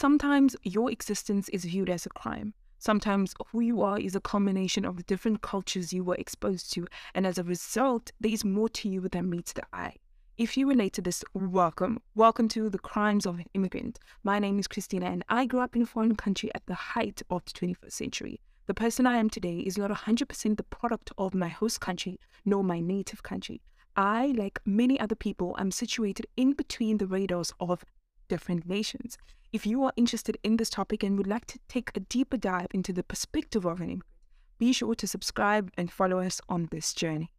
Sometimes your existence is viewed as a crime. Sometimes who you are is a combination of the different cultures you were exposed to, and as a result, there is more to you than meets the eye. If you relate to this, welcome. Welcome to The Crimes of an Immigrant. My name is Christina, and I grew up in a foreign country at the height of the 21st century. The person I am today is not 100% the product of my host country, nor my native country. I, like many other people, am situated in between the radars of different nations. If you are interested in this topic and would like to take a deeper dive into the perspective of an immigrant, be sure to subscribe and follow us on this journey.